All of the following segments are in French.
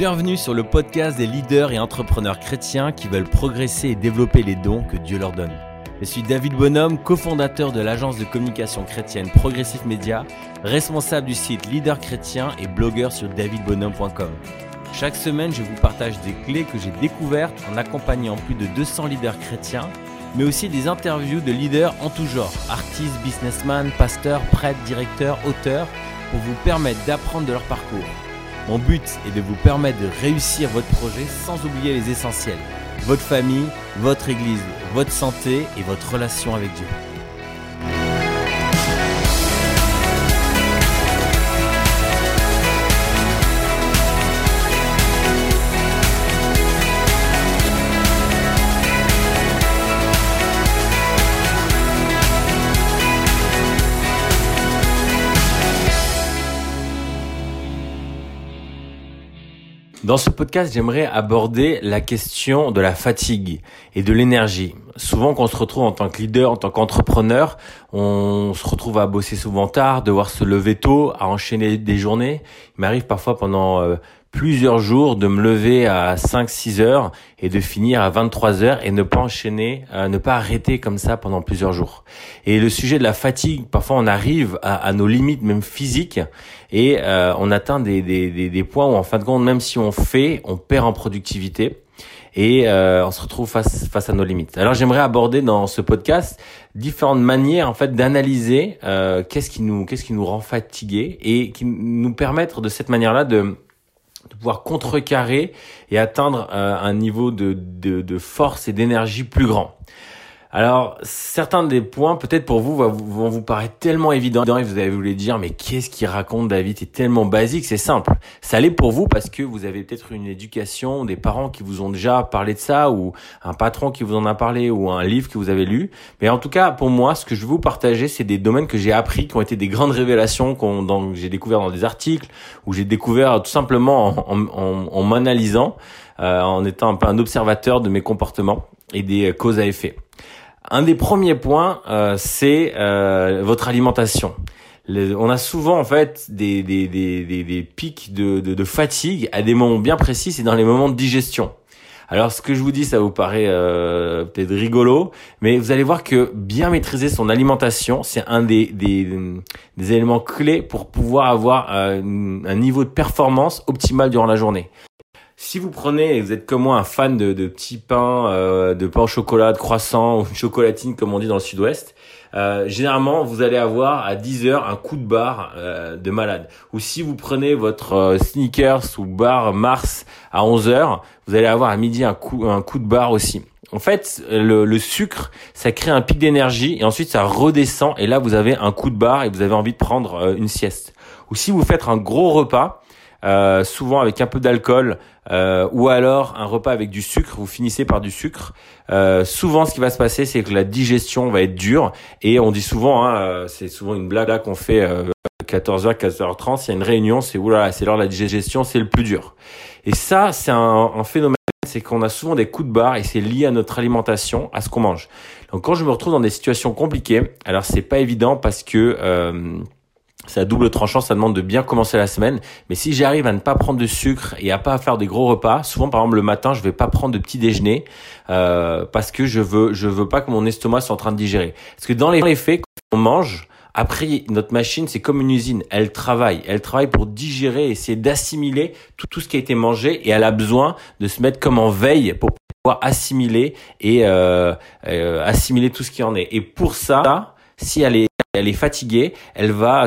Bienvenue sur le podcast des leaders et entrepreneurs chrétiens qui veulent progresser et développer les dons que Dieu leur donne. Je suis David Bonhomme, cofondateur de l'agence de communication chrétienne Progressive Media, responsable du site Leader Chrétien et blogueur sur davidbonhomme.com. Chaque semaine, je vous partage des clés que j'ai découvertes en accompagnant plus de 200 leaders chrétiens, mais aussi des interviews de leaders en tout genre, artistes, businessmen, pasteurs, prêtres, directeurs, auteurs, pour vous permettre d'apprendre de leur parcours. Mon but est de vous permettre de réussir votre projet sans oublier les essentiels. Votre famille, votre église, votre santé et votre relation avec Dieu. Dans ce podcast, j'aimerais aborder la question de la fatigue et de l'énergie. Souvent, quand on se retrouve en tant que leader, en tant qu'entrepreneur, on se retrouve à bosser souvent tard, devoir se lever tôt, à enchaîner des journées. Il m'arrive parfois pendant euh, plusieurs jours de me lever à 5-6 heures et de finir à 23 heures et ne pas enchaîner, euh, ne pas arrêter comme ça pendant plusieurs jours. Et le sujet de la fatigue, parfois on arrive à, nos limites même physiques et euh, on atteint des, des, des, des, points où en fin de compte, même si on fait, on perd en productivité et euh, on se retrouve face face à nos limites. Alors j'aimerais aborder dans ce podcast différentes manières en fait d'analyser qu'est-ce qui nous qu'est-ce qui nous rend fatigués et qui nous permettre de cette manière-là de pouvoir contrecarrer et atteindre euh, un niveau de, de, de force et d'énergie plus grand. Alors, certains des points, peut-être pour vous, vont vous paraître tellement évidents et vous allez vous les dire, mais qu'est-ce qu'il raconte David? C'est tellement basique, c'est simple. Ça l'est pour vous parce que vous avez peut-être une éducation, des parents qui vous ont déjà parlé de ça, ou un patron qui vous en a parlé, ou un livre que vous avez lu. Mais en tout cas, pour moi, ce que je veux vous partager, c'est des domaines que j'ai appris, qui ont été des grandes révélations, que j'ai découvert dans des articles, ou j'ai découvert tout simplement en, en, m'analysant, euh, en étant un peu un observateur de mes comportements et des causes à effet. Un des premiers points, euh, c'est euh, votre alimentation. on a souvent en fait des, des, des, des, pics de, de, fatigue à des moments bien précis, c'est dans les moments de digestion. Alors ce que je vous dis, ça vous paraît euh, peut-être rigolo, mais vous allez voir que bien maîtriser son alimentation, c'est un des, des, des, éléments clés pour pouvoir avoir un niveau de performance optimal durant la journée. Si vous prenez, et vous êtes comme moi un fan de, de petits pains, euh, de pain au chocolat, de croissant ou de chocolatine comme on dit dans le sud-ouest, euh, généralement vous allez avoir à 10 heures un coup de barre euh, de malade. Ou si vous prenez votre euh, sneakers ou bar Mars à 11 heures, vous allez avoir à midi un coup, un coup de barre aussi. En fait, le, le sucre, ça crée un pic d'énergie et ensuite ça redescend et là vous avez un coup de barre et vous avez envie de prendre euh, une sieste. Ou si vous faites un gros repas, euh, souvent avec un peu d'alcool euh, ou alors un repas avec du sucre, vous finissez par du sucre. Euh, souvent, ce qui va se passer, c'est que la digestion va être dure et on dit souvent, hein, euh, c'est souvent une blague qu'on fait. 14h, 14h30, il y a une réunion, c'est oula, c'est l'heure de la digestion, c'est le plus dur. Et ça, c'est un, un phénomène, c'est qu'on a souvent des coups de barre et c'est lié à notre alimentation, à ce qu'on mange. Donc quand je me retrouve dans des situations compliquées, alors c'est pas évident parce que euh, c'est à double tranchant, ça demande de bien commencer la semaine. Mais si j'arrive à ne pas prendre de sucre et à pas faire des gros repas, souvent par exemple le matin, je vais pas prendre de petit déjeuner euh, parce que je veux je veux pas que mon estomac soit en train de digérer. Parce que dans les faits, quand on mange, après notre machine c'est comme une usine, elle travaille, elle travaille pour digérer, essayer d'assimiler tout, tout ce qui a été mangé et elle a besoin de se mettre comme en veille pour pouvoir assimiler et euh, euh, assimiler tout ce qui en est. Et pour ça, si elle est elle est fatiguée, elle va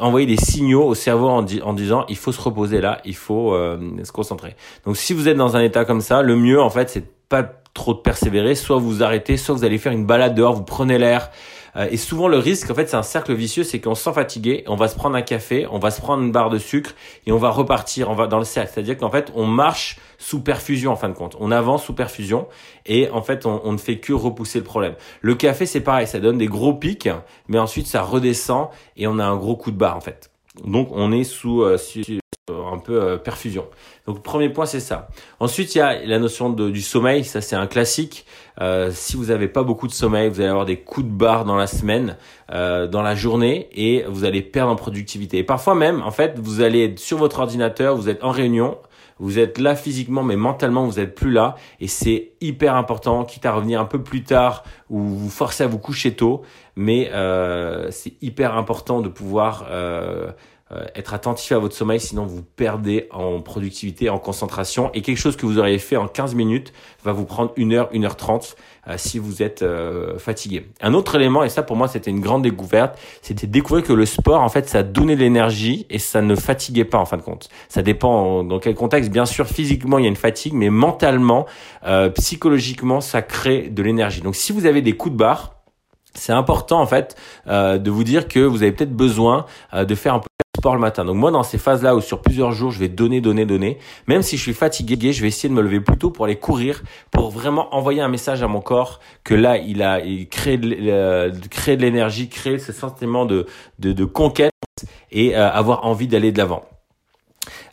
envoyer des signaux au cerveau en, disant il faut se reposer là, il faut euh, se concentrer. Donc si vous êtes dans un état comme ça, le mieux en fait c'est pas trop de persévérer, soit vous arrêtez, soit vous allez faire une balade dehors, vous prenez l'air, et souvent le risque, en fait, c'est un cercle vicieux, c'est qu'on se sent fatigué, on va se prendre un café, on va se prendre une barre de sucre et on va repartir, on va dans le cercle. C'est-à-dire qu'en fait, on marche sous perfusion en fin de compte. On avance sous perfusion et en fait, on, ne fait que repousser le problème. Le café, c'est pareil, ça donne des gros pics, mais ensuite ça redescend et on a un gros coup de barre en fait. Donc on est sous, euh, un peu euh, perfusion. Donc premier point c'est ça. Ensuite il y a la notion de, du sommeil, ça c'est un classique. Euh, si vous n'avez pas beaucoup de sommeil, vous allez avoir des coups de barre dans la semaine, euh, dans la journée et vous allez perdre en productivité. Et parfois même en fait vous allez être sur votre ordinateur, vous êtes en réunion, Vous êtes là physiquement, mais mentalement, vous êtes plus là. Et c'est hyper important, quitte à revenir un peu plus tard ou vous forcez à vous coucher tôt. Mais euh, c'est hyper important de pouvoir euh, euh, être attentif à votre sommeil, sinon vous perdez en productivité, en concentration. Et quelque chose que vous auriez fait en 15 minutes va vous prendre 1 heure, 1 heure 30 euh, si vous êtes euh, fatigué. Un autre élément, et ça pour moi c'était une grande découverte, c'était découvrir que le sport, en fait, ça donnait de l'énergie et ça ne fatiguait pas en fin de compte. Ça dépend dans quel contexte. Bien sûr, physiquement, il y a une fatigue, mais mentalement, psychologiquement, ça crée de l'énergie. Donc si vous avez des coups de barre, c'est important en fait de vous dire que vous avez peut-être besoin de faire un peu sport le matin. Donc moi, dans ces phases-là où sur plusieurs jours, je vais donner, donner, donner, même si je suis fatigué, je vais essayer de me lever plus tôt pour aller courir, pour vraiment envoyer un message à mon corps que là, il a il euh, de l'énergie, créer ce sentiment de conquête et euh, avoir envie d'aller de l'avant.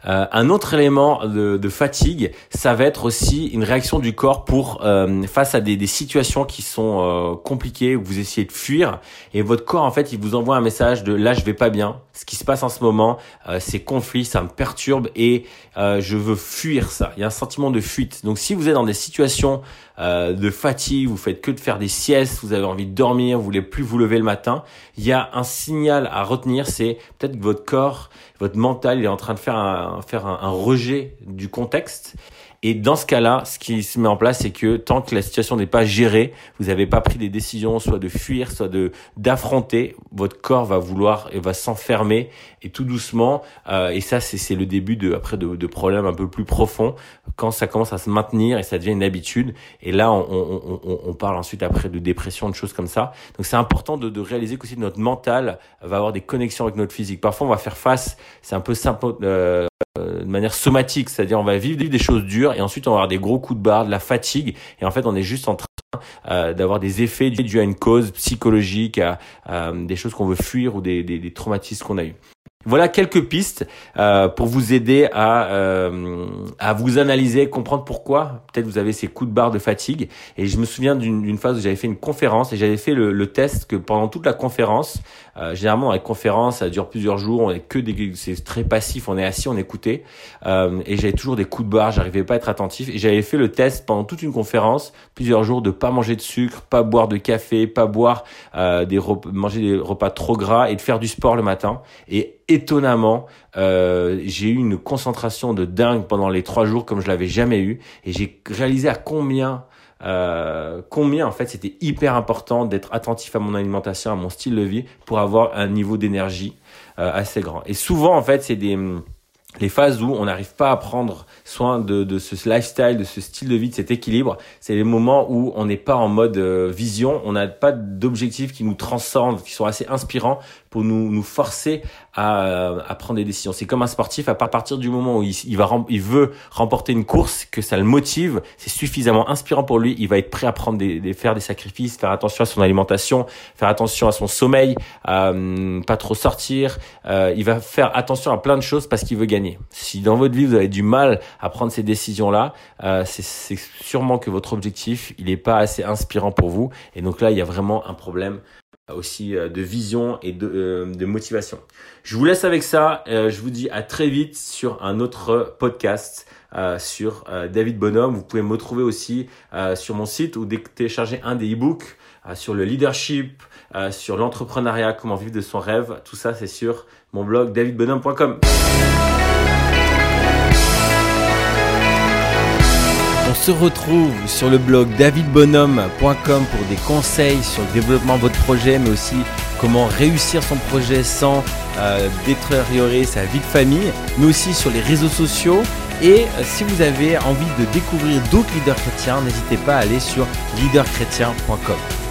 Euh, un autre élément de, de, fatigue, ça va être aussi une réaction du corps pour euh, face à des, des, situations qui sont euh, compliquées où vous essayez de fuir et votre corps en fait il vous envoie un message de là je vais pas bien, ce qui se passe en ce moment, c'est conflit, ça me perturbe et je veux fuir ça. Il y a un sentiment de fuite. Donc si vous êtes dans des situations de fatigue, vous faites que de faire des siestes, vous avez envie de dormir, vous voulez plus vous lever le matin, il y a un signal à retenir, c'est peut-être que votre corps, votre mental, il est en train de faire un faire un, rejet du contexte. Et dans ce cas-là, ce qui se met en place, c'est que tant que la situation n'est pas gérée, vous n'avez pas pris des décisions, soit de fuir, soit de d'affronter, votre corps va vouloir et va s'enfermer et tout doucement. Euh, et ça, c'est le début de après de, de, problèmes un peu plus profonds quand ça commence à se maintenir et ça devient une habitude. Et là, on, on, on, on parle ensuite après de dépression, de choses comme ça. Donc c'est important de, de réaliser qu'aussi notre mental va avoir des connexions avec notre physique. Parfois, on va faire face. C'est un peu simple. Euh, euh, de manière somatique, c'est-à-dire on va vivre des choses dures et ensuite on va avoir des gros coups de barre, de la fatigue et en fait on est juste en train euh, d'avoir des effets dus à une cause psychologique, à, des choses qu'on veut fuir ou des, des, des traumatismes qu'on a eu. Voilà quelques pistes euh, pour vous aider à, euh, à vous analyser, comprendre pourquoi peut-être vous avez ces coups de barre de fatigue. Et je me souviens d'une phase où j'avais fait une conférence et j'avais fait le, le, test que pendant toute la conférence, euh, généralement la conférence ça dure plusieurs jours, on est que des, c'est très passif, on est assis, on écoutait, euh, et j'avais toujours des coups de barre, j'arrivais pas à être attentif. Et j'avais fait le test pendant toute une conférence, plusieurs jours, de pas manger de sucre, pas boire de café, pas boire euh, des repas, manger des repas trop gras et de faire du sport le matin. Et étonnamment, euh, j'ai eu une concentration de dingue pendant les trois jours comme je l'avais jamais eu, et j'ai réalisé à combien euh, combien en fait c'était hyper important d'être attentif à mon alimentation, à mon style de vie pour avoir un niveau d'énergie euh, assez grand. Et souvent en fait c'est des les phases où on n'arrive pas à prendre soin de, de, ce lifestyle, de ce style de vie, de cet équilibre, c'est les moments où on n'est pas en mode euh, vision, on n'a pas d'objectifs qui nous transcendent, qui sont assez inspirants pour nous, nous forcer à, à prendre des décisions. C'est comme un sportif, à partir du moment où il, il, va, il veut remporter une course, que ça le motive, c'est suffisamment inspirant pour lui, il va être prêt à prendre des, des faire des sacrifices, faire attention à son alimentation, faire attention à son sommeil, euh, pas trop sortir, euh, il va faire attention à plein de choses parce qu'il veut gagner. Si dans votre vie vous avez du mal à prendre ces décisions-là, euh, c'est sûrement que votre objectif il n'est pas assez inspirant pour vous. Et donc là, il y a vraiment un problème aussi euh, de vision et de, euh, de, motivation. Je vous laisse avec ça. je vous dis à très vite sur un autre podcast sur David Bonhomme. Vous pouvez me retrouver aussi sur mon site ou télécharger un des e-books sur le leadership, sur l'entrepreneuriat, comment vivre de son rêve. Tout ça, c'est sur mon blog davidbonhomme.com. se retrouve sur le blog davidbonhomme.com pour des conseils sur le développement de votre projet, mais aussi comment réussir son projet sans euh, détériorer sa vie de famille, mais aussi sur les réseaux sociaux. Et euh, si vous avez envie de découvrir d'autres leaders chrétiens, n'hésitez pas à aller sur leaderchrétien.com.